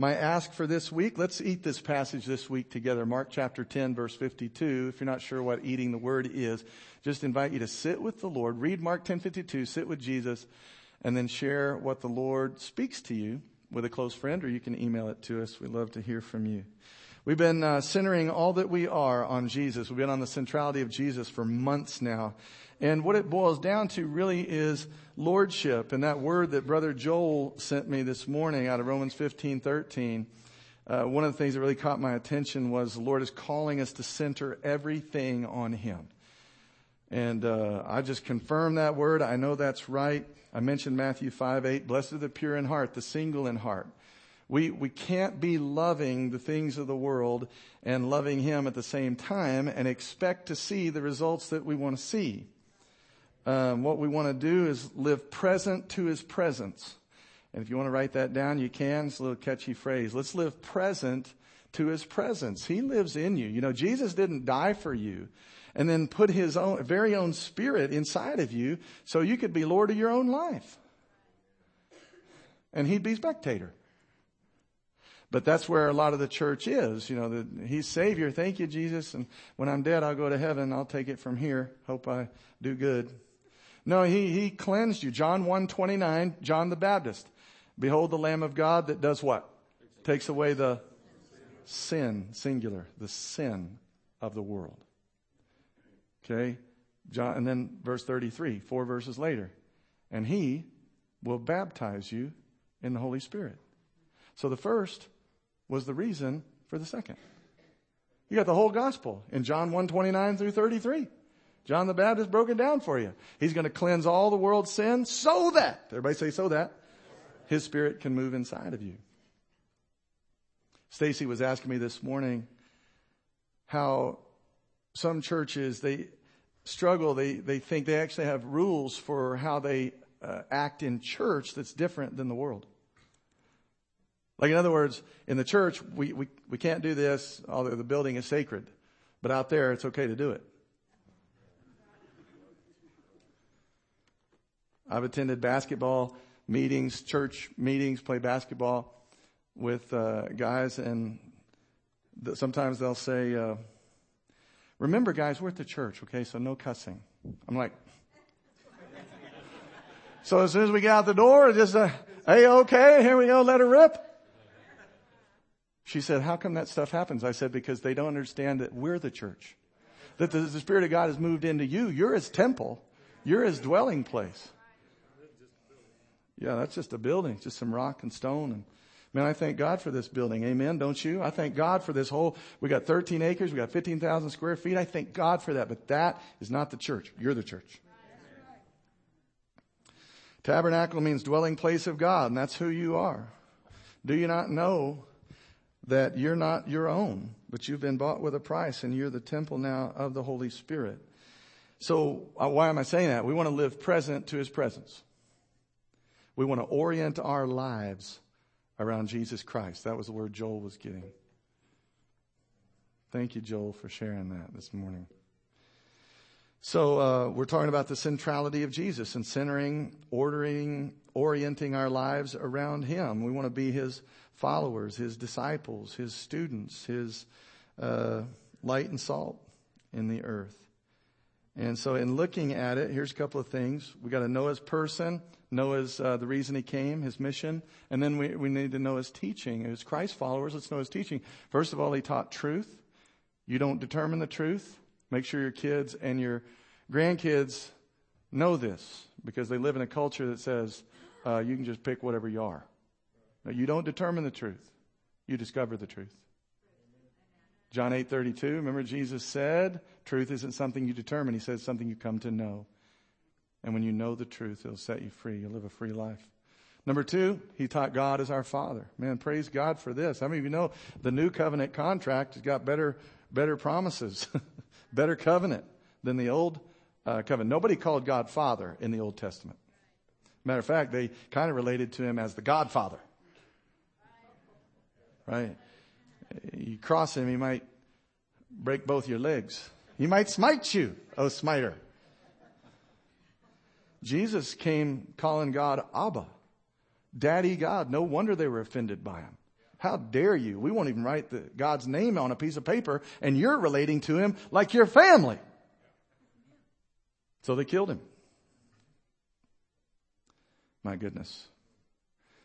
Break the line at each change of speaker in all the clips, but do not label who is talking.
My ask for this week, let's eat this passage this week together. Mark chapter 10 verse 52. If you're not sure what eating the word is, just invite you to sit with the Lord, read Mark 10:52, sit with Jesus, and then share what the Lord speaks to you with a close friend, or you can email it to us. We'd love to hear from you. We've been uh, centering all that we are on Jesus. We've been on the centrality of Jesus for months now. And what it boils down to really is lordship. And that word that Brother Joel sent me this morning out of Romans 15, 13, uh, one of the things that really caught my attention was the Lord is calling us to center everything on Him. And uh, I just confirm that word. I know that's right. I mentioned Matthew 5, 8. Blessed are the pure in heart, the single in heart. We, we can't be loving the things of the world and loving Him at the same time and expect to see the results that we want to see. Um, what we want to do is live present to His presence. And if you want to write that down, you can. It's a little catchy phrase. Let's live present to His presence. He lives in you. You know, Jesus didn't die for you and then put his own, very own spirit inside of you so you could be Lord of your own life. And he'd be spectator. But that's where a lot of the church is. You know, the, he's Savior. Thank you, Jesus. And when I'm dead, I'll go to heaven. I'll take it from here. Hope I do good. No, he, he cleansed you. John 1 29, John the Baptist. Behold the Lamb of God that does what? Takes away the sin, singular, the sin of the world. Okay? John, and then verse 33, four verses later. And he will baptize you in the Holy Spirit. So the first was the reason for the second. You got the whole gospel in John 1 29 through 33. John the Baptist broke it down for you. He's going to cleanse all the world's sin so that, everybody say so that, his spirit can move inside of you. Stacy was asking me this morning how some churches, they, struggle, they, they think they actually have rules for how they uh, act in church that's different than the world. Like in other words, in the church, we, we, we can't do this, although the building is sacred. But out there, it's okay to do it. I've attended basketball meetings, church meetings, play basketball with uh, guys, and th- sometimes they'll say, uh, Remember, guys, we're at the church, okay? So no cussing. I'm like, so as soon as we get out the door, just, uh, hey, okay, here we go, let her rip. She said, how come that stuff happens? I said, because they don't understand that we're the church. That the, the Spirit of God has moved into you. You're his temple. You're his dwelling place. Yeah, that's just a building, just some rock and stone and Man, I thank God for this building. Amen. Don't you? I thank God for this whole, we got 13 acres. We got 15,000 square feet. I thank God for that. But that is not the church. You're the church. Tabernacle means dwelling place of God, and that's who you are. Do you not know that you're not your own, but you've been bought with a price and you're the temple now of the Holy Spirit? So uh, why am I saying that? We want to live present to His presence. We want to orient our lives around Jesus Christ. That was the word Joel was getting. Thank you, Joel, for sharing that this morning. So uh, we're talking about the centrality of Jesus and centering, ordering, orienting our lives around Him. We want to be His followers, His disciples, His students, His uh, light and salt in the earth. And so, in looking at it, here's a couple of things. We got to know His person. Noah's uh, the reason he came, his mission, and then we, we need to know his teaching. As Christ followers, let's know his teaching. First of all, he taught truth. You don't determine the truth. Make sure your kids and your grandkids know this because they live in a culture that says uh, you can just pick whatever you are. No, you don't determine the truth. You discover the truth. John 8:32, remember Jesus said, truth isn't something you determine, he says something you come to know. And when you know the truth, it'll set you free. You'll live a free life. Number two, he taught God as our Father. Man, praise God for this. How many of you know the new covenant contract has got better, better promises, better covenant than the old uh, covenant? Nobody called God Father in the Old Testament. Matter of fact, they kind of related to him as the Godfather. Right? You cross him, he might break both your legs. He might smite you, oh smiter. Jesus came calling God Abba, Daddy God. No wonder they were offended by him. How dare you? We won't even write the, God's name on a piece of paper and you're relating to him like your family. So they killed him. My goodness.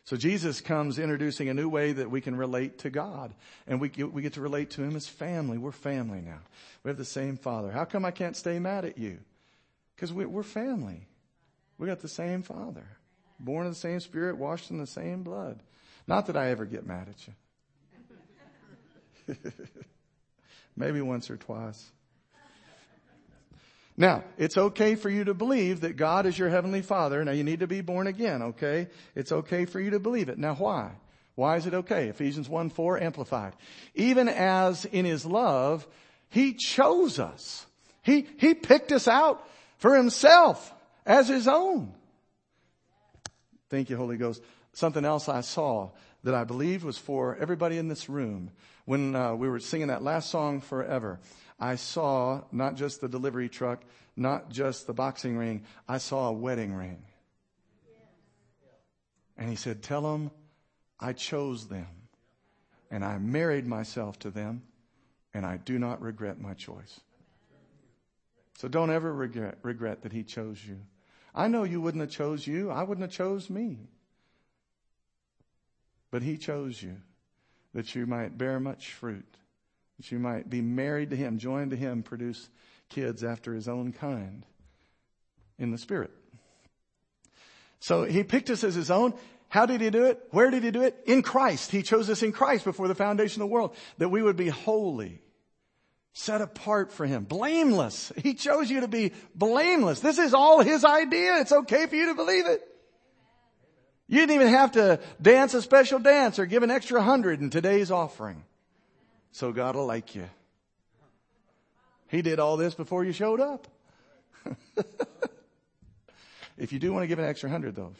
So Jesus comes introducing a new way that we can relate to God. And we, we get to relate to Him as family. We're family now. We have the same Father. How come I can't stay mad at you? Because we, we're family. We got the same Father. Born of the same Spirit, washed in the same blood. Not that I ever get mad at you. Maybe once or twice. Now, it's okay for you to believe that God is your heavenly father. Now you need to be born again, okay? It's okay for you to believe it. Now why? Why is it okay? Ephesians 1 4 amplified. Even as in his love, he chose us. He, he picked us out for himself as his own. Thank you, Holy Ghost. Something else I saw that I believe was for everybody in this room when uh, we were singing that last song, Forever. I saw not just the delivery truck, not just the boxing ring, I saw a wedding ring. And he said, Tell them I chose them and I married myself to them and I do not regret my choice. So don't ever regret, regret that he chose you. I know you wouldn't have chose you. I wouldn't have chose me. But he chose you that you might bear much fruit that you might be married to him, joined to him, produce kids after his own kind in the spirit. So he picked us as his own. How did he do it? Where did he do it? In Christ. He chose us in Christ before the foundation of the world, that we would be holy, set apart for him, blameless. He chose you to be blameless. This is all his idea. It's okay for you to believe it. You didn't even have to dance a special dance or give an extra hundred in today's offering so God will like you. He did all this before you showed up. if you do want to give an extra hundred though,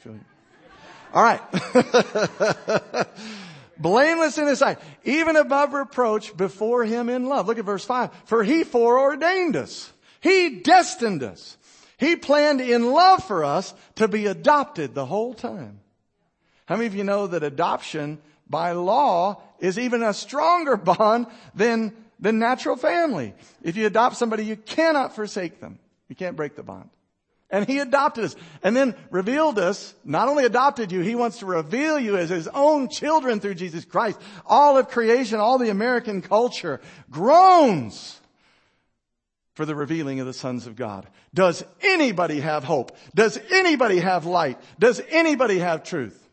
all right. Blameless in his sight, even above reproach before him in love. Look at verse five. For he foreordained us. He destined us. He planned in love for us to be adopted the whole time. How many of you know that adoption by law is even a stronger bond than, than natural family. If you adopt somebody, you cannot forsake them. You can't break the bond. And he adopted us and then revealed us, not only adopted you, he wants to reveal you as his own children through Jesus Christ. All of creation, all the American culture groans for the revealing of the sons of God. Does anybody have hope? Does anybody have light? Does anybody have truth?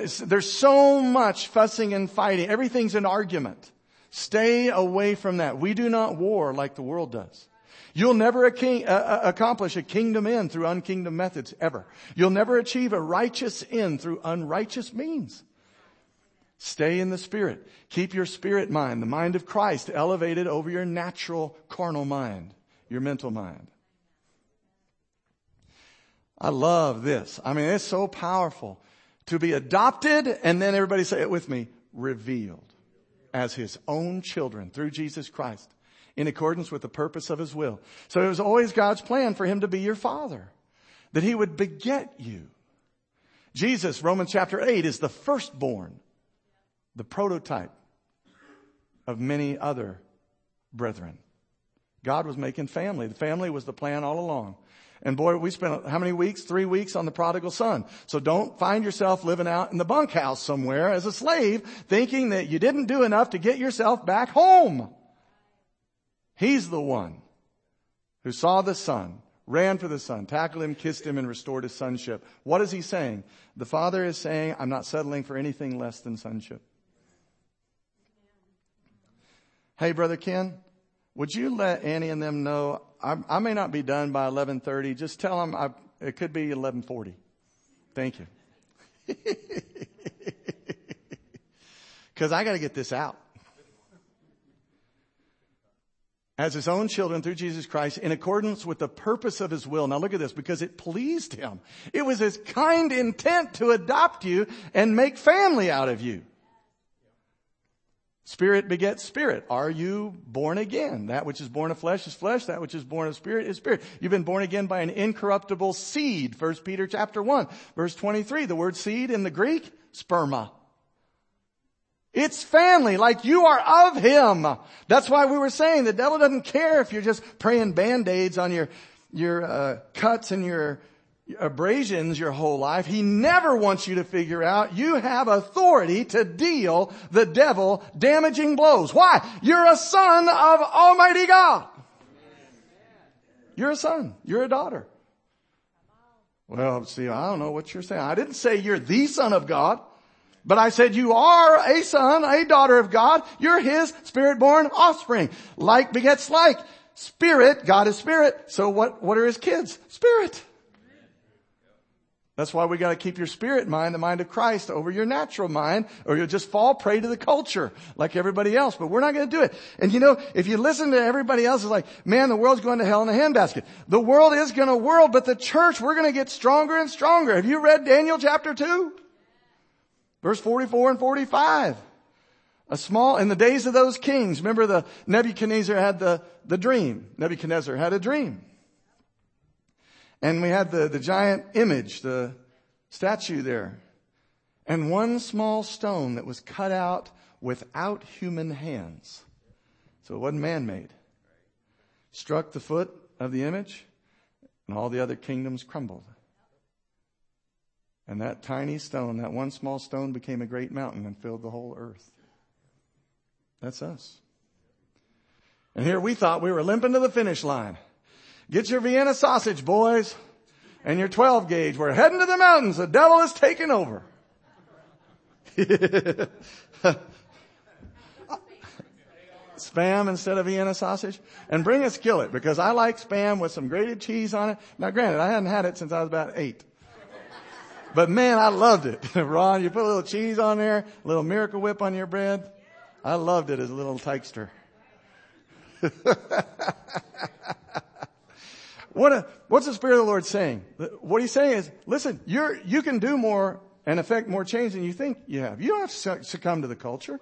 There's so much fussing and fighting. Everything's an argument. Stay away from that. We do not war like the world does. You'll never king, uh, uh, accomplish a kingdom end through unkingdom methods ever. You'll never achieve a righteous end through unrighteous means. Stay in the spirit. Keep your spirit mind, the mind of Christ, elevated over your natural carnal mind, your mental mind. I love this. I mean, it's so powerful to be adopted, and then everybody say it with me, revealed as his own children through Jesus Christ in accordance with the purpose of his will. So it was always God's plan for him to be your father, that he would beget you. Jesus, Romans chapter 8, is the firstborn, the prototype of many other brethren. God was making family. The family was the plan all along. And boy, we spent how many weeks? Three weeks on the prodigal son. So don't find yourself living out in the bunkhouse somewhere as a slave thinking that you didn't do enough to get yourself back home. He's the one who saw the son, ran for the son, tackled him, kissed him, and restored his sonship. What is he saying? The father is saying, I'm not settling for anything less than sonship. Hey, brother Ken, would you let Annie and them know I, I may not be done by 11:30. Just tell them I, it could be 11:40. Thank you. Because I got to get this out. As his own children through Jesus Christ in accordance with the purpose of his will. Now look at this, because it pleased him. It was his kind intent to adopt you and make family out of you. Spirit begets spirit. Are you born again? That which is born of flesh is flesh. That which is born of spirit is spirit. You've been born again by an incorruptible seed. First Peter chapter 1 verse 23. The word seed in the Greek, sperma. It's family, like you are of Him. That's why we were saying the devil doesn't care if you're just praying band-aids on your, your uh, cuts and your abrasions your whole life. He never wants you to figure out you have authority to deal the devil damaging blows. Why? You're a son of Almighty God. You're a son. You're a daughter. Well, see, I don't know what you're saying. I didn't say you're the son of God, but I said you are a son, a daughter of God. You're his spirit-born offspring. Like begets like. Spirit, God is spirit. So what, what are his kids? Spirit. That's why we gotta keep your spirit mind, the mind of Christ over your natural mind, or you'll just fall prey to the culture like everybody else. But we're not gonna do it. And you know, if you listen to everybody else, it's like, man, the world's going to hell in a handbasket. The world is gonna world, but the church, we're gonna get stronger and stronger. Have you read Daniel chapter 2? Verse 44 and 45. A small, in the days of those kings, remember the Nebuchadnezzar had the, the dream. Nebuchadnezzar had a dream. And we had the, the giant image, the statue there. And one small stone that was cut out without human hands. So it wasn't man-made. Struck the foot of the image and all the other kingdoms crumbled. And that tiny stone, that one small stone became a great mountain and filled the whole earth. That's us. And here we thought we were limping to the finish line. Get your Vienna sausage, boys, and your 12 gauge. We're heading to the mountains. The devil is taking over. spam instead of Vienna sausage and bring a skillet because I like spam with some grated cheese on it. Now granted, I hadn't had it since I was about eight. But man, I loved it. Ron, you put a little cheese on there, a little miracle whip on your bread. I loved it as a little tykester. What a, what's the Spirit of the Lord saying? What he's saying is, listen, you're, you can do more and affect more change than you think you have. You don't have to succumb to the culture.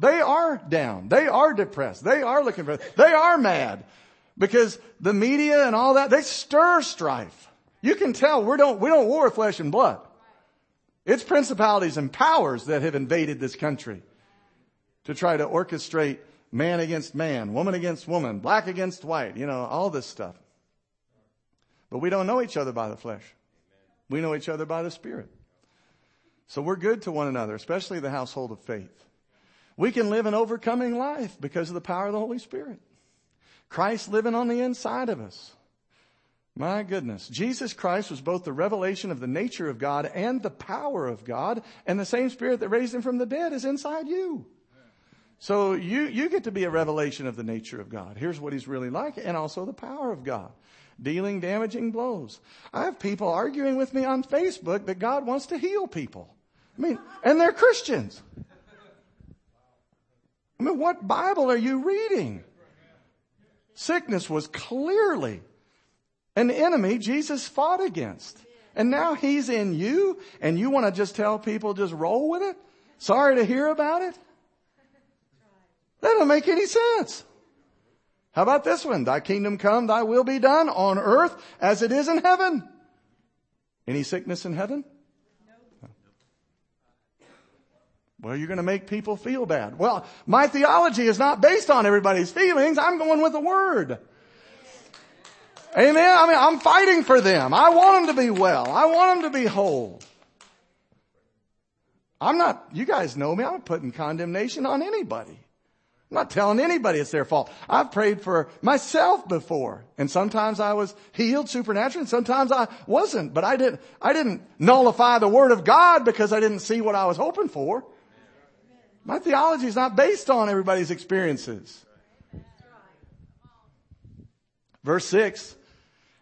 They are down. They are depressed. They are looking for, they are mad because the media and all that, they stir strife. You can tell we don't, we don't war flesh and blood. It's principalities and powers that have invaded this country to try to orchestrate man against man, woman against woman, black against white, you know, all this stuff. But we don't know each other by the flesh. We know each other by the Spirit. So we're good to one another, especially the household of faith. We can live an overcoming life because of the power of the Holy Spirit. Christ living on the inside of us. My goodness. Jesus Christ was both the revelation of the nature of God and the power of God, and the same Spirit that raised him from the dead is inside you. So you, you get to be a revelation of the nature of God. Here's what he's really like, and also the power of God dealing damaging blows. I have people arguing with me on Facebook that God wants to heal people. I mean, and they're Christians. I mean, what Bible are you reading? Sickness was clearly an enemy Jesus fought against. And now he's in you and you want to just tell people just roll with it? Sorry to hear about it? That don't make any sense. How about this one? Thy kingdom come, thy will be done on earth as it is in heaven. Any sickness in heaven? No. Well, you're going to make people feel bad. Well, my theology is not based on everybody's feelings. I'm going with the word. Amen. I mean, I'm fighting for them. I want them to be well. I want them to be whole. I'm not, you guys know me. I'm putting condemnation on anybody. I'm not telling anybody it's their fault. I've prayed for myself before. And sometimes I was healed supernaturally and sometimes I wasn't. But I didn't, I didn't nullify the word of God because I didn't see what I was hoping for. My theology is not based on everybody's experiences. Verse six.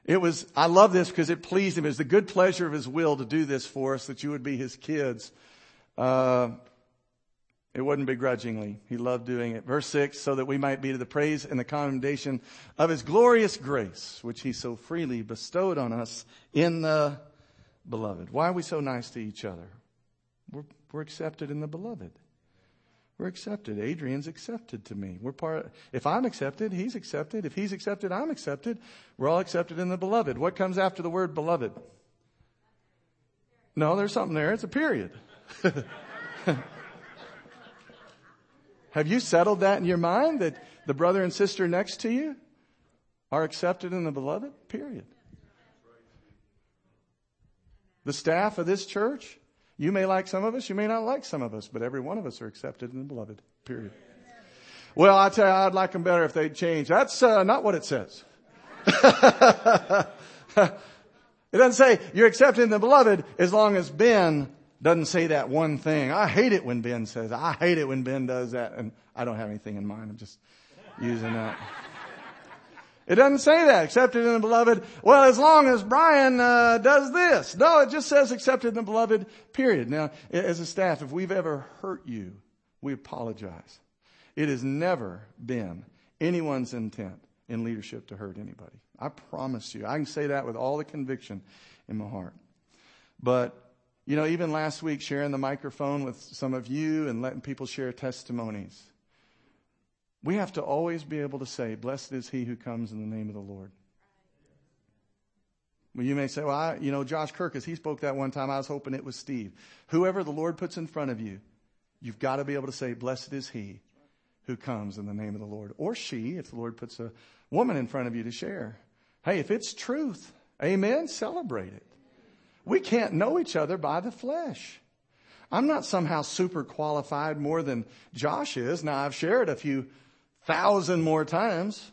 It was, I love this because it pleased him. It was the good pleasure of his will to do this for us, that you would be his kids. Uh, it wasn't begrudgingly. He loved doing it. Verse 6, so that we might be to the praise and the commendation of his glorious grace, which he so freely bestowed on us in the beloved. Why are we so nice to each other? We're, we're accepted in the beloved. We're accepted. Adrian's accepted to me. We're part, if I'm accepted, he's accepted. If he's accepted, I'm accepted. We're all accepted in the beloved. What comes after the word beloved? No, there's something there. It's a period. Have you settled that in your mind that the brother and sister next to you are accepted in the beloved? Period. The staff of this church, you may like some of us, you may not like some of us, but every one of us are accepted in the beloved. Period. Well, I tell you, I'd like them better if they'd change. That's uh, not what it says. it doesn't say you're accepted in the beloved as long as Ben doesn't say that one thing. I hate it when Ben says, I hate it when Ben does that. And I don't have anything in mind. I'm just using that. It doesn't say that, accepted in the beloved. Well, as long as Brian uh, does this. No, it just says accepted in the beloved, period. Now, as a staff, if we've ever hurt you, we apologize. It has never been anyone's intent in leadership to hurt anybody. I promise you. I can say that with all the conviction in my heart. But you know, even last week, sharing the microphone with some of you and letting people share testimonies. We have to always be able to say, Blessed is he who comes in the name of the Lord. Well, you may say, Well, I, you know, Josh Kirkus, he spoke that one time. I was hoping it was Steve. Whoever the Lord puts in front of you, you've got to be able to say, Blessed is he who comes in the name of the Lord. Or she, if the Lord puts a woman in front of you to share. Hey, if it's truth, amen, celebrate it. We can't know each other by the flesh. I'm not somehow super qualified more than Josh is. Now I've shared a few thousand more times.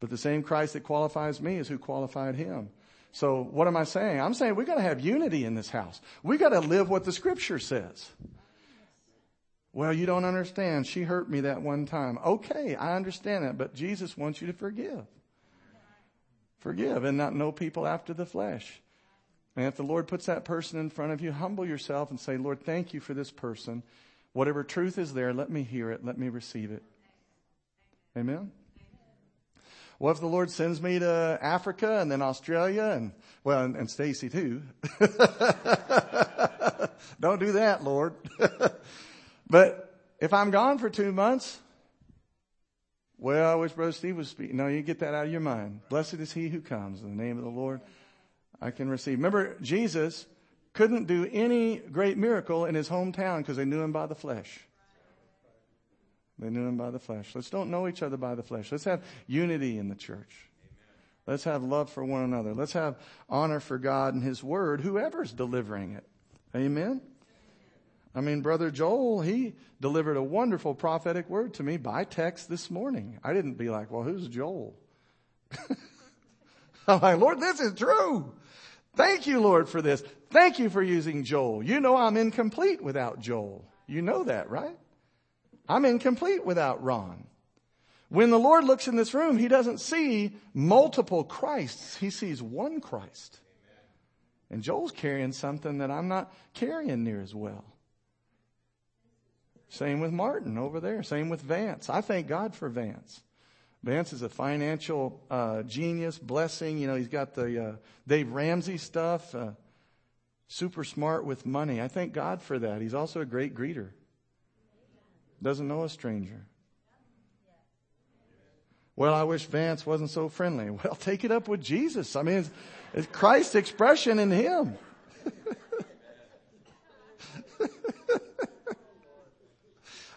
But the same Christ that qualifies me is who qualified him. So what am I saying? I'm saying we gotta have unity in this house. We gotta live what the scripture says. Well, you don't understand. She hurt me that one time. Okay, I understand that, but Jesus wants you to forgive forgive and not know people after the flesh. And if the Lord puts that person in front of you, humble yourself and say, Lord, thank you for this person. Whatever truth is there, let me hear it. Let me receive it. Amen. Well, if the Lord sends me to Africa and then Australia and, well, and, and Stacy too. Don't do that, Lord. but if I'm gone for two months, well, I wish Brother Steve was speaking. No, you get that out of your mind. Blessed is he who comes in the name of the Lord. I can receive. Remember, Jesus couldn't do any great miracle in his hometown because they knew him by the flesh. They knew him by the flesh. Let's don't know each other by the flesh. Let's have unity in the church. Let's have love for one another. Let's have honor for God and His Word, whoever's delivering it. Amen? I mean, Brother Joel, he delivered a wonderful prophetic word to me by text this morning. I didn't be like, well, who's Joel? I'm like, Lord, this is true. Thank you, Lord, for this. Thank you for using Joel. You know I'm incomplete without Joel. You know that, right? I'm incomplete without Ron. When the Lord looks in this room, He doesn't see multiple Christs. He sees one Christ. And Joel's carrying something that I'm not carrying near as well. Same with Martin over there. Same with Vance. I thank God for Vance. Vance is a financial uh, genius, blessing. You know, he's got the uh, Dave Ramsey stuff. Uh, super smart with money. I thank God for that. He's also a great greeter. Doesn't know a stranger. Well, I wish Vance wasn't so friendly. Well, take it up with Jesus. I mean, it's, it's Christ's expression in him.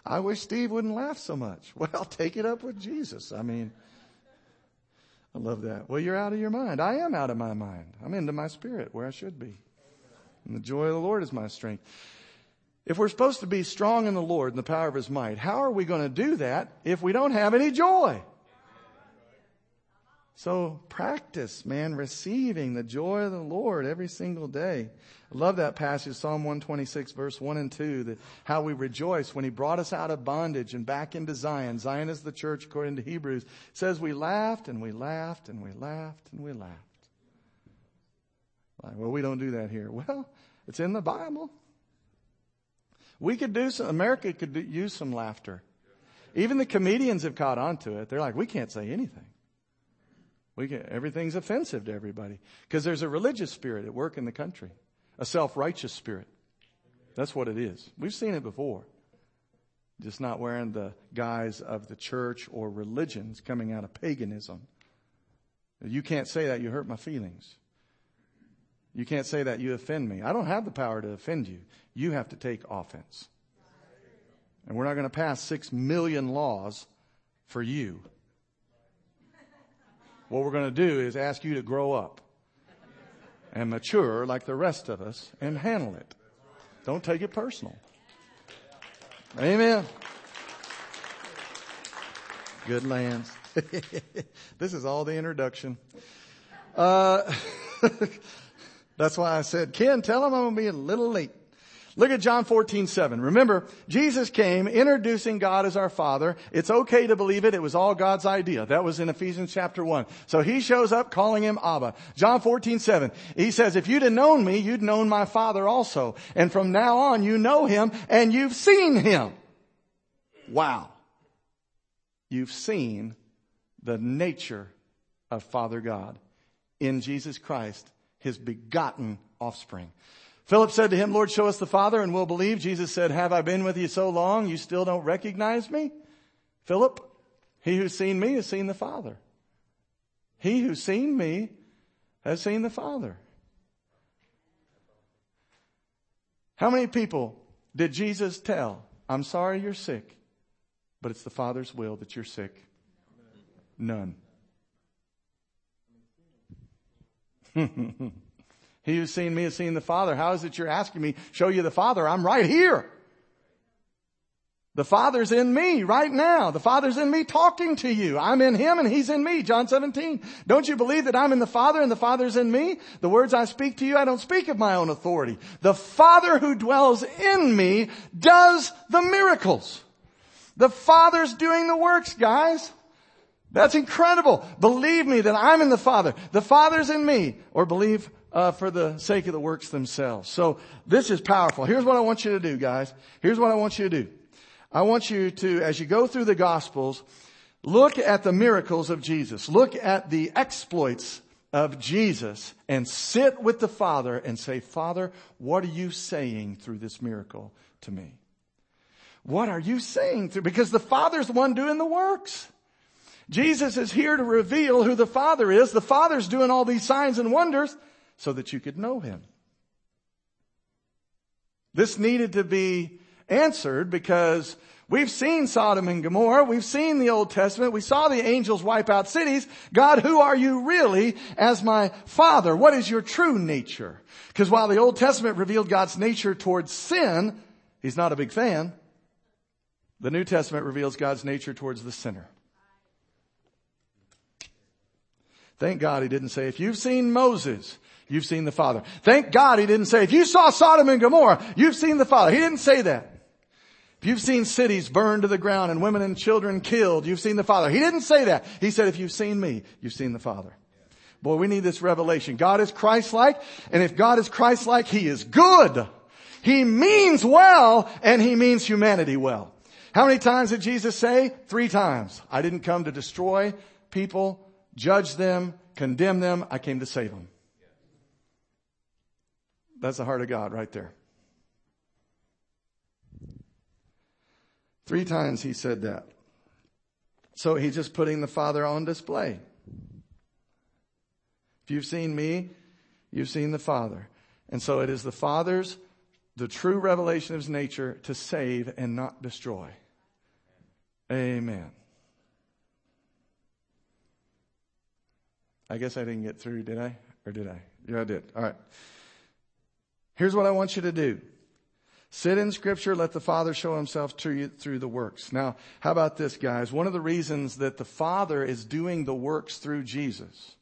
I wish Steve wouldn't laugh so much. Well, take it up with Jesus. I mean, I love that. Well, you're out of your mind. I am out of my mind. I'm into my spirit where I should be. And the joy of the Lord is my strength. If we're supposed to be strong in the Lord and the power of His might, how are we going to do that if we don't have any joy? So practice, man, receiving the joy of the Lord every single day. I love that passage, Psalm 126 verse 1 and 2, that how we rejoice when he brought us out of bondage and back into Zion. Zion is the church according to Hebrews. It says we laughed and we laughed and we laughed and we laughed. Like, well, we don't do that here. Well, it's in the Bible. We could do some, America could do, use some laughter. Even the comedians have caught on to it. They're like, we can't say anything. We get, everything's offensive to everybody because there's a religious spirit at work in the country, a self-righteous spirit. That's what it is. We've seen it before. Just not wearing the guise of the church or religions coming out of paganism. You can't say that. You hurt my feelings. You can't say that. You offend me. I don't have the power to offend you. You have to take offense. And we're not going to pass six million laws for you. What we're going to do is ask you to grow up and mature like the rest of us and handle it. Don't take it personal. Amen. Good lands. this is all the introduction. Uh, that's why I said, Ken, tell him I'm going to be a little late. Look at John 14, 7. Remember, Jesus came introducing God as our Father. It's okay to believe it. It was all God's idea. That was in Ephesians chapter 1. So he shows up calling him Abba. John 14, 7. He says, if you'd have known me, you'd known my Father also. And from now on, you know him and you've seen him. Wow. You've seen the nature of Father God in Jesus Christ, his begotten offspring. Philip said to him, Lord, show us the Father and we'll believe. Jesus said, have I been with you so long you still don't recognize me? Philip, he who's seen me has seen the Father. He who's seen me has seen the Father. How many people did Jesus tell, I'm sorry you're sick, but it's the Father's will that you're sick? None. He who's seen me has seen the Father. How is it you're asking me, show you the Father? I'm right here. The Father's in me right now. The Father's in me talking to you. I'm in Him and He's in me. John 17. Don't you believe that I'm in the Father and the Father's in me? The words I speak to you, I don't speak of my own authority. The Father who dwells in me does the miracles. The Father's doing the works, guys. That's incredible. Believe me that I'm in the Father. The Father's in me. Or believe uh, for the sake of the works themselves. So this is powerful. Here's what I want you to do, guys. Here's what I want you to do. I want you to, as you go through the Gospels, look at the miracles of Jesus. Look at the exploits of Jesus and sit with the Father and say, Father, what are you saying through this miracle to me? What are you saying through? Because the Father's the one doing the works. Jesus is here to reveal who the Father is. The Father's doing all these signs and wonders so that you could know him. This needed to be answered because we've seen Sodom and Gomorrah. We've seen the Old Testament. We saw the angels wipe out cities. God, who are you really as my father? What is your true nature? Because while the Old Testament revealed God's nature towards sin, he's not a big fan. The New Testament reveals God's nature towards the sinner. Thank God he didn't say, if you've seen Moses, you've seen the Father. Thank God he didn't say, if you saw Sodom and Gomorrah, you've seen the Father. He didn't say that. If you've seen cities burned to the ground and women and children killed, you've seen the Father. He didn't say that. He said, if you've seen me, you've seen the Father. Boy, we need this revelation. God is Christ-like, and if God is Christ-like, He is good. He means well, and He means humanity well. How many times did Jesus say? Three times. I didn't come to destroy people, judge them, condemn them. I came to save them. That's the heart of God right there. Three times he said that. So he's just putting the Father on display. If you've seen me, you've seen the Father. And so it is the Father's, the true revelation of his nature to save and not destroy. Amen. I guess I didn't get through, did I? Or did I? Yeah, I did. All right. Here's what I want you to do. Sit in scripture, let the Father show himself to you through the works. Now, how about this, guys? One of the reasons that the Father is doing the works through Jesus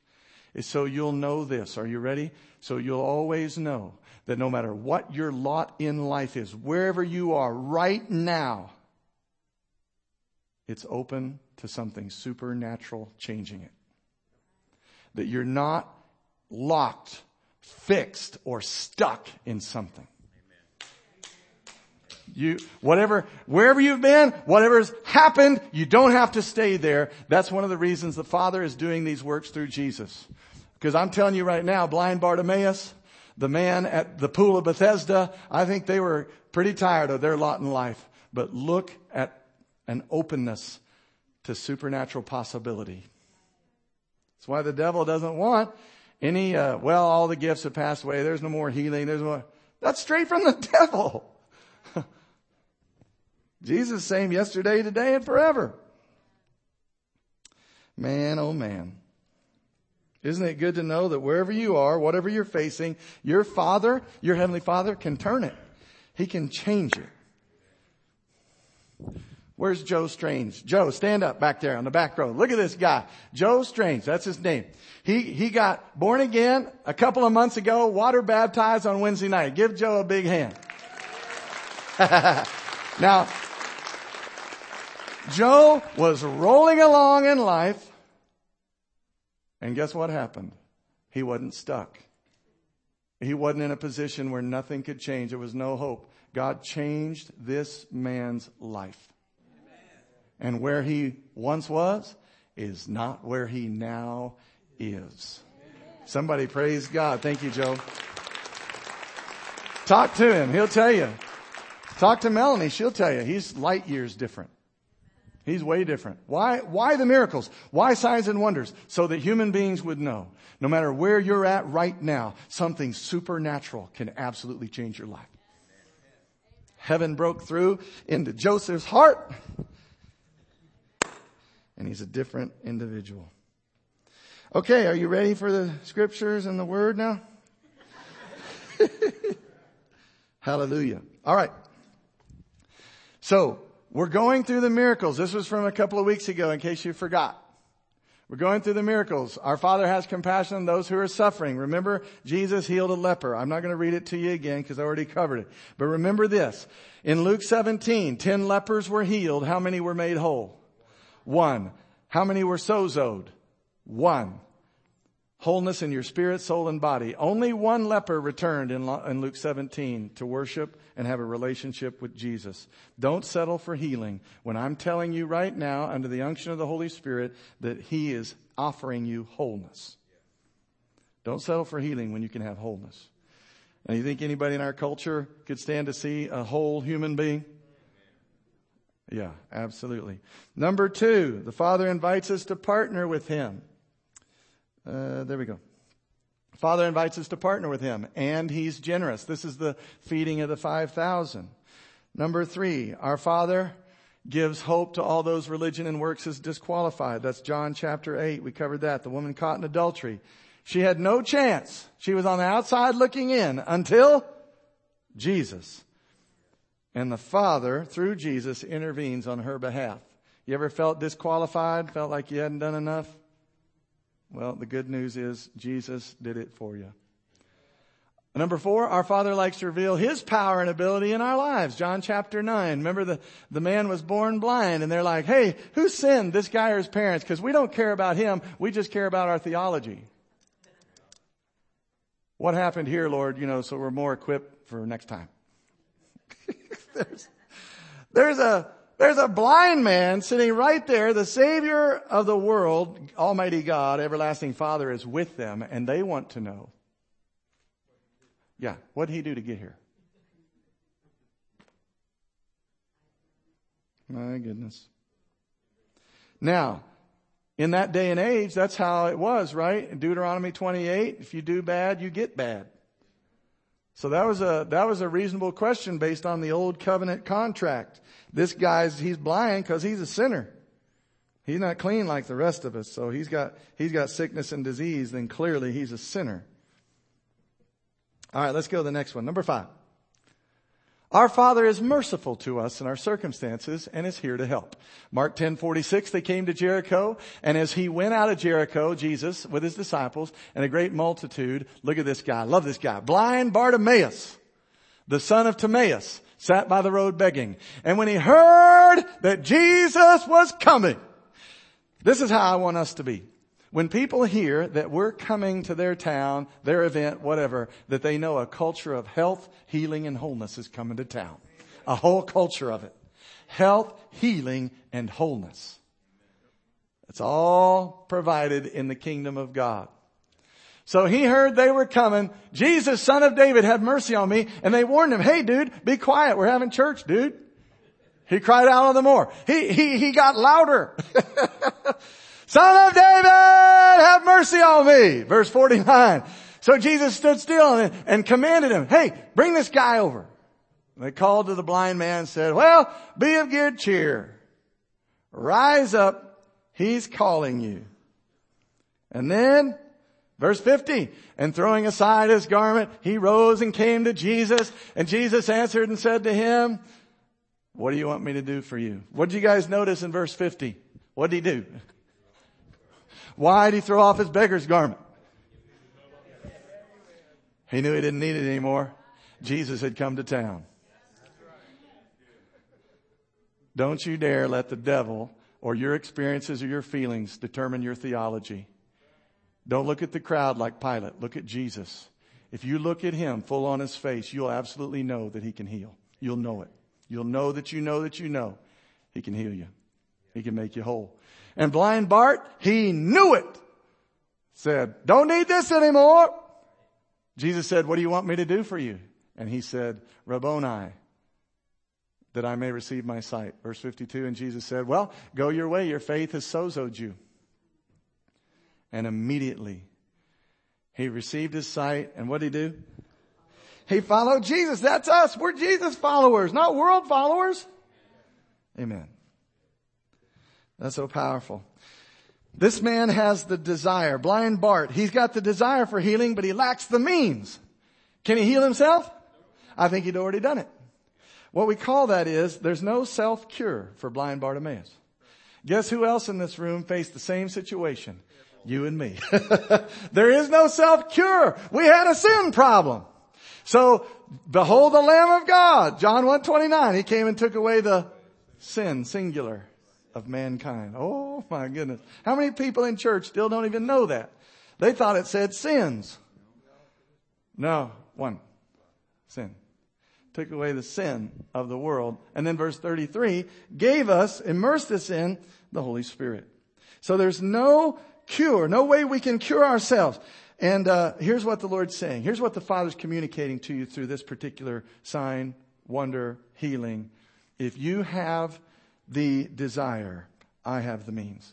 is so you'll know this. Are you ready? So you'll always know that no matter what your lot in life is, wherever you are right now, it's open to something supernatural changing it. That you're not locked fixed or stuck in something. You, whatever, wherever you've been, whatever's happened, you don't have to stay there. That's one of the reasons the Father is doing these works through Jesus. Because I'm telling you right now, blind Bartimaeus, the man at the pool of Bethesda, I think they were pretty tired of their lot in life. But look at an openness to supernatural possibility. That's why the devil doesn't want any, uh, well, all the gifts have passed away. There's no more healing. There's no more. That's straight from the devil. Jesus same yesterday, today, and forever. Man, oh man. Isn't it good to know that wherever you are, whatever you're facing, your Father, your Heavenly Father can turn it. He can change it. Where's Joe Strange? Joe, stand up back there on the back row. Look at this guy. Joe Strange, that's his name. He, he got born again a couple of months ago, water baptized on Wednesday night. Give Joe a big hand. now, Joe was rolling along in life, and guess what happened? He wasn't stuck. He wasn't in a position where nothing could change. There was no hope. God changed this man's life. And where he once was is not where he now is. Somebody praise God. Thank you, Joe. Talk to him. He'll tell you. Talk to Melanie. She'll tell you. He's light years different. He's way different. Why, why the miracles? Why signs and wonders? So that human beings would know, no matter where you're at right now, something supernatural can absolutely change your life. Heaven broke through into Joseph's heart and he's a different individual. Okay, are you ready for the scriptures and the word now? Hallelujah. All right. So, we're going through the miracles. This was from a couple of weeks ago in case you forgot. We're going through the miracles. Our Father has compassion on those who are suffering. Remember, Jesus healed a leper. I'm not going to read it to you again because I already covered it. But remember this. In Luke 17, 10 lepers were healed. How many were made whole? One. How many were sozoed? One. Wholeness in your spirit, soul, and body. Only one leper returned in Luke 17 to worship and have a relationship with Jesus. Don't settle for healing when I'm telling you right now, under the unction of the Holy Spirit, that He is offering you wholeness. Don't settle for healing when you can have wholeness. And you think anybody in our culture could stand to see a whole human being? Yeah, absolutely. Number two, the Father invites us to partner with Him. Uh, there we go. Father invites us to partner with Him, and He's generous. This is the feeding of the 5,000. Number three, our Father gives hope to all those religion and works is disqualified. That's John chapter 8. We covered that. The woman caught in adultery. She had no chance. She was on the outside looking in until Jesus and the Father, through Jesus, intervenes on her behalf. You ever felt disqualified? Felt like you hadn't done enough? Well, the good news is Jesus did it for you. Number four, our Father likes to reveal His power and ability in our lives. John chapter 9. Remember the, the man was born blind and they're like, hey, who sinned, this guy or his parents? Because we don't care about him. We just care about our theology. What happened here, Lord? You know, so we're more equipped for next time. there's, there's a, there's a blind man sitting right there. The savior of the world, Almighty God, everlasting Father is with them and they want to know. Yeah. What did he do to get here? My goodness. Now, in that day and age, that's how it was, right? In Deuteronomy 28, if you do bad, you get bad. So that was a, that was a reasonable question based on the old covenant contract. This guy's, he's blind because he's a sinner. He's not clean like the rest of us. So he's got, he's got sickness and disease. Then clearly he's a sinner. All right, let's go to the next one. Number five. Our Father is merciful to us in our circumstances and is here to help. Mark 10:46 they came to Jericho and as he went out of Jericho Jesus with his disciples and a great multitude look at this guy love this guy blind Bartimaeus the son of Timaeus sat by the road begging and when he heard that Jesus was coming this is how I want us to be when people hear that we're coming to their town, their event, whatever, that they know a culture of health, healing, and wholeness is coming to town. A whole culture of it. Health, healing, and wholeness. It's all provided in the kingdom of God. So he heard they were coming. Jesus, son of David, have mercy on me. And they warned him, hey dude, be quiet. We're having church, dude. He cried out all the more. He, he, he got louder. Son of David, have mercy on me. Verse 49. So Jesus stood still and, and commanded him, hey, bring this guy over. They called to the blind man and said, well, be of good cheer. Rise up. He's calling you. And then, verse 50, and throwing aside his garment, he rose and came to Jesus. And Jesus answered and said to him, what do you want me to do for you? What did you guys notice in verse 50? What did he do? Why did he throw off his beggar's garment? He knew he didn't need it anymore. Jesus had come to town. Don't you dare let the devil or your experiences or your feelings determine your theology. Don't look at the crowd like Pilate. Look at Jesus. If you look at him full on his face, you'll absolutely know that he can heal. You'll know it. You'll know that you know that you know he can heal you. He can make you whole. And blind Bart, he knew it. Said, don't need this anymore. Jesus said, what do you want me to do for you? And he said, Rabboni, that I may receive my sight. Verse 52, and Jesus said, well, go your way. Your faith has sozoed you. And immediately he received his sight. And what did he do? He followed Jesus. That's us. We're Jesus followers, not world followers. Amen. That's so powerful. This man has the desire. Blind Bart. He's got the desire for healing, but he lacks the means. Can he heal himself? I think he'd already done it. What we call that is there's no self-cure for blind Bartimaeus. Guess who else in this room faced the same situation? You and me. there is no self-cure. We had a sin problem. So, behold the Lamb of God. John 129. He came and took away the sin, singular, of mankind. Oh my goodness. How many people in church still don't even know that? They thought it said sins. No, one. Sin. Took away the sin of the world. And then verse 33 gave us, immersed us in the Holy Spirit. So there's no cure, no way we can cure ourselves. And uh, here's what the Lord's saying. Here's what the Father's communicating to you through this particular sign, wonder, healing. If you have the desire, I have the means.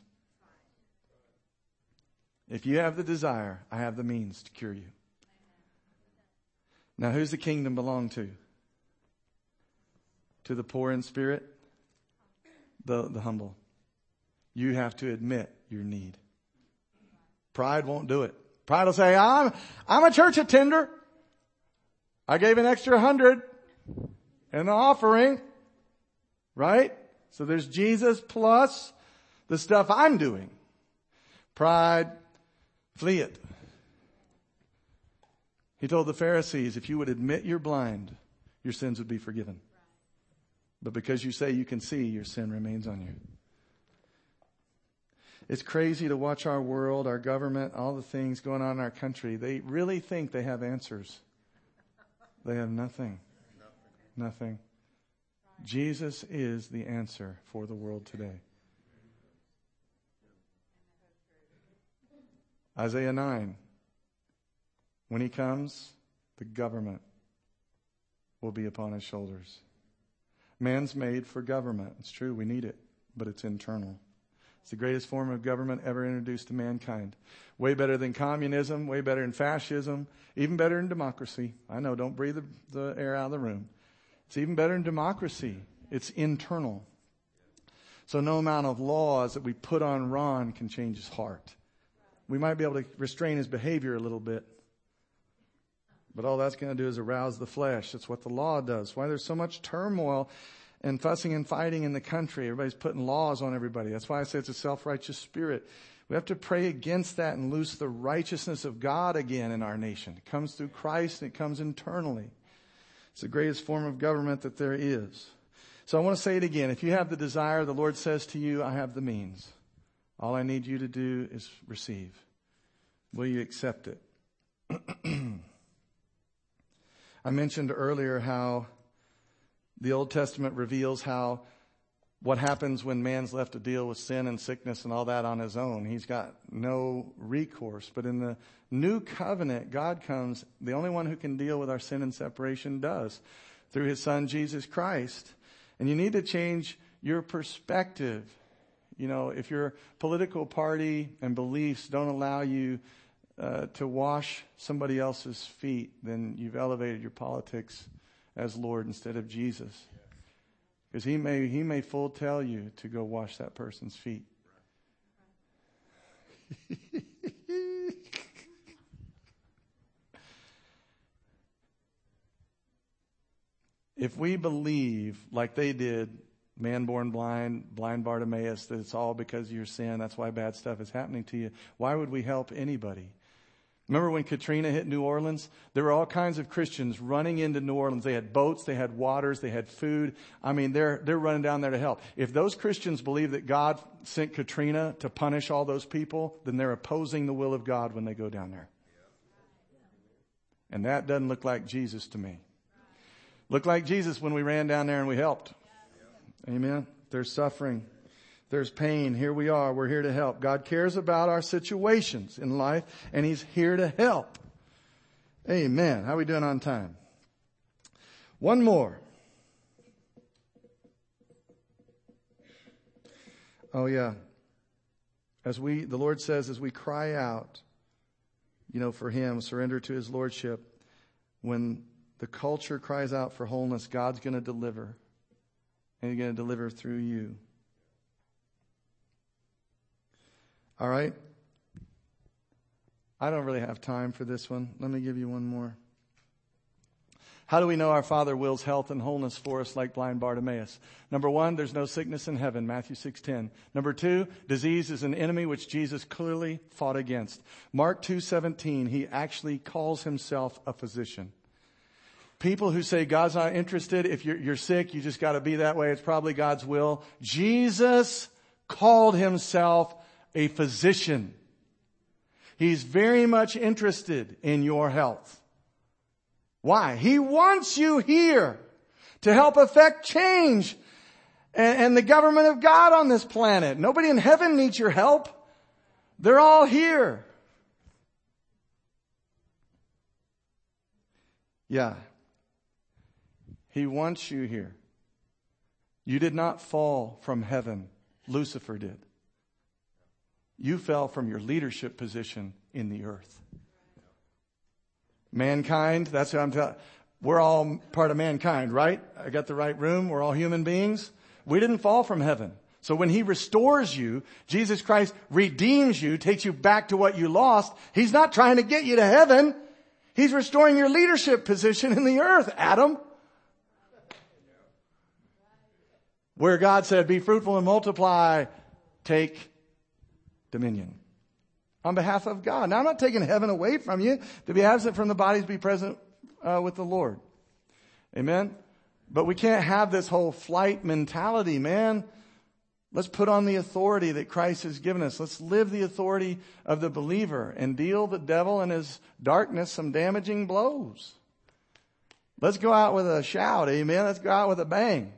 If you have the desire, I have the means to cure you. Now, who's the kingdom belong to? To the poor in spirit, the, the humble. You have to admit your need. Pride won't do it. Pride will say, I'm, I'm a church attender. I gave an extra hundred in the offering. Right? So there's Jesus plus the stuff I'm doing. Pride, flee it. He told the Pharisees, if you would admit you're blind, your sins would be forgiven. But because you say you can see, your sin remains on you. It's crazy to watch our world, our government, all the things going on in our country. They really think they have answers. They have nothing. Nothing. Jesus is the answer for the world today. Isaiah 9. When he comes, the government will be upon his shoulders. Man's made for government. It's true, we need it, but it's internal. It's the greatest form of government ever introduced to mankind. Way better than communism, way better than fascism, even better than democracy. I know, don't breathe the, the air out of the room. It's even better in democracy. It's internal. So no amount of laws that we put on Ron can change his heart. We might be able to restrain his behavior a little bit. But all that's going to do is arouse the flesh. That's what the law does. Why there's so much turmoil and fussing and fighting in the country. Everybody's putting laws on everybody. That's why I say it's a self-righteous spirit. We have to pray against that and loose the righteousness of God again in our nation. It comes through Christ and it comes internally. It's the greatest form of government that there is. So I want to say it again. If you have the desire, the Lord says to you, I have the means. All I need you to do is receive. Will you accept it? I mentioned earlier how the Old Testament reveals how what happens when man's left to deal with sin and sickness and all that on his own. He's got no recourse. But in the new covenant, God comes, the only one who can deal with our sin and separation does, through his son Jesus Christ. And you need to change your perspective. You know, if your political party and beliefs don't allow you uh, to wash somebody else's feet, then you've elevated your politics as Lord instead of Jesus. Because he may, he may full tell you to go wash that person's feet. if we believe, like they did, man born blind, blind Bartimaeus, that it's all because of your sin, that's why bad stuff is happening to you, why would we help anybody? Remember when Katrina hit New Orleans? There were all kinds of Christians running into New Orleans. They had boats, they had waters, they had food. I mean, they're, they're running down there to help. If those Christians believe that God sent Katrina to punish all those people, then they're opposing the will of God when they go down there. And that doesn't look like Jesus to me. Looked like Jesus when we ran down there and we helped. Amen. There's suffering. There's pain. Here we are. We're here to help. God cares about our situations in life and He's here to help. Amen. How are we doing on time? One more. Oh yeah. As we, the Lord says, as we cry out, you know, for Him, surrender to His Lordship, when the culture cries out for wholeness, God's going to deliver. And He's going to deliver through you. All right? I don't really have time for this one. Let me give you one more. How do we know our Father wills health and wholeness for us like blind Bartimaeus? Number one, there's no sickness in heaven, Matthew 6.10. Number two, disease is an enemy which Jesus clearly fought against. Mark 2.17, he actually calls himself a physician. People who say God's not interested, if you're, you're sick, you just gotta be that way, it's probably God's will. Jesus called himself a physician. He's very much interested in your health. Why? He wants you here to help affect change and, and, the government of God on this planet. Nobody in heaven needs your help. They're all here. Yeah. He wants you here. You did not fall from heaven. Lucifer did. You fell from your leadership position in the earth. Mankind, that's what I'm telling. We're all part of mankind, right? I got the right room. We're all human beings. We didn't fall from heaven. So when he restores you, Jesus Christ redeems you, takes you back to what you lost. He's not trying to get you to heaven. He's restoring your leadership position in the earth, Adam. Where God said, be fruitful and multiply, take dominion on behalf of God. Now I'm not taking heaven away from you. To be absent from the bodies, be present uh, with the Lord. Amen. But we can't have this whole flight mentality, man. Let's put on the authority that Christ has given us. Let's live the authority of the believer and deal the devil and his darkness some damaging blows. Let's go out with a shout, amen. Let's go out with a bang.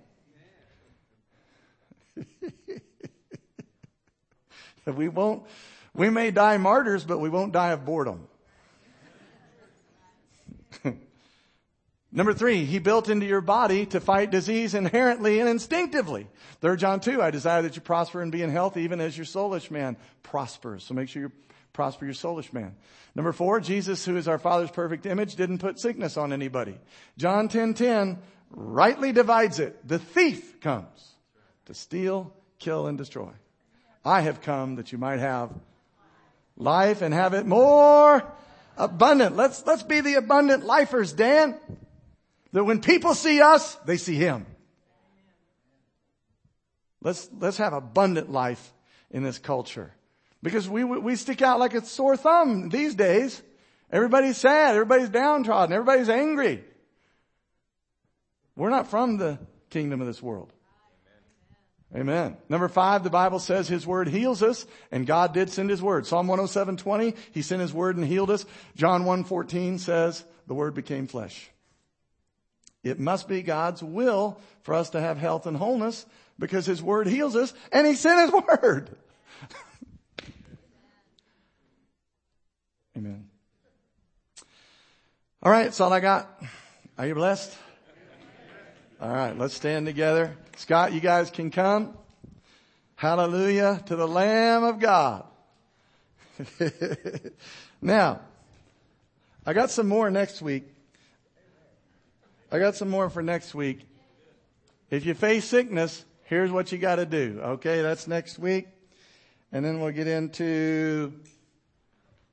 We won't, we may die martyrs, but we won't die of boredom. Number three, he built into your body to fight disease inherently and instinctively. Third John 2, I desire that you prosper and be in health even as your soulish man prospers. So make sure you prosper your soulish man. Number four, Jesus, who is our Father's perfect image, didn't put sickness on anybody. John 10, 10 rightly divides it. The thief comes to steal, kill, and destroy. I have come that you might have life and have it more abundant. Let's, let's be the abundant lifers, Dan. That when people see us, they see Him. Let's, let's have abundant life in this culture. Because we, we stick out like a sore thumb these days. Everybody's sad. Everybody's downtrodden. Everybody's angry. We're not from the kingdom of this world. Amen. Number five, the Bible says His Word heals us, and God did send His Word. Psalm 107:20, He sent His Word and healed us. John 1:14 says, the Word became flesh. It must be God's will for us to have health and wholeness because His Word heals us, and He sent His Word. Amen. All right, that's all I got. Are you blessed? All right, let's stand together. Scott, you guys can come. Hallelujah to the Lamb of God. now, I got some more next week. I got some more for next week. If you face sickness, here's what you got to do. Okay, that's next week. And then we'll get into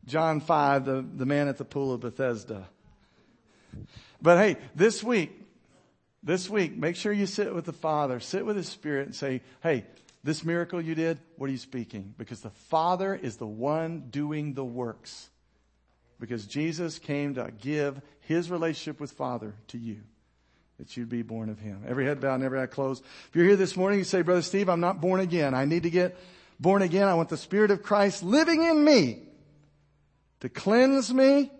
John 5, the, the man at the pool of Bethesda. But hey, this week, this week, make sure you sit with the Father, sit with His Spirit and say, hey, this miracle you did, what are you speaking? Because the Father is the one doing the works. Because Jesus came to give His relationship with Father to you. That you'd be born of Him. Every head bowed and every eye closed. If you're here this morning, you say, Brother Steve, I'm not born again. I need to get born again. I want the Spirit of Christ living in me to cleanse me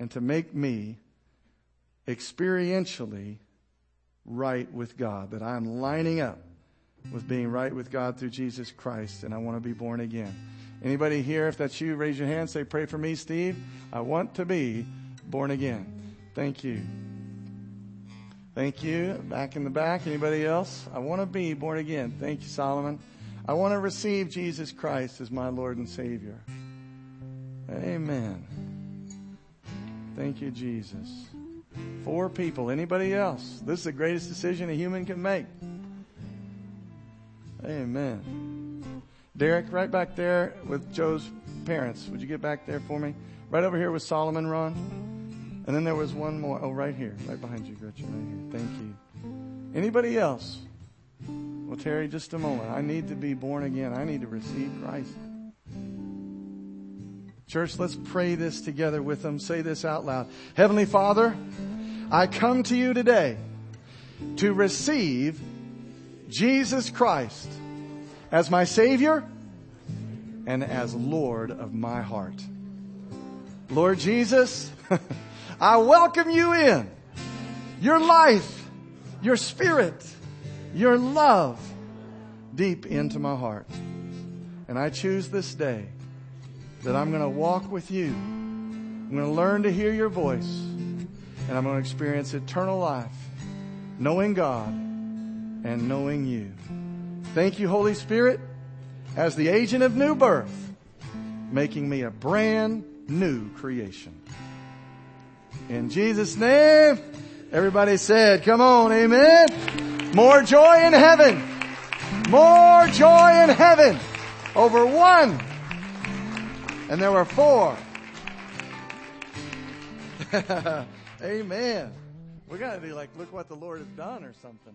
and to make me experientially right with God. That I'm lining up with being right with God through Jesus Christ and I want to be born again. Anybody here, if that's you, raise your hand, say, pray for me, Steve. I want to be born again. Thank you. Thank you. Back in the back. Anybody else? I want to be born again. Thank you, Solomon. I want to receive Jesus Christ as my Lord and Savior. Amen. Thank you, Jesus. Four people. Anybody else? This is the greatest decision a human can make. Amen. Derek, right back there with Joe's parents. Would you get back there for me? Right over here with Solomon, Ron. And then there was one more. Oh, right here, right behind you, Gretchen. Right here. Thank you. Anybody else? Well, Terry, just a moment. I need to be born again. I need to receive Christ. Church, let's pray this together with them. Say this out loud. Heavenly Father, I come to you today to receive Jesus Christ as my Savior and as Lord of my heart. Lord Jesus, I welcome you in. Your life, your spirit, your love deep into my heart. And I choose this day that I'm going to walk with you. I'm going to learn to hear your voice and I'm going to experience eternal life, knowing God and knowing you. Thank you, Holy Spirit, as the agent of new birth, making me a brand new creation. In Jesus' name, everybody said, come on, amen. More joy in heaven. More joy in heaven over one. And there were four. amen. We gotta be like, look what the Lord has done or something.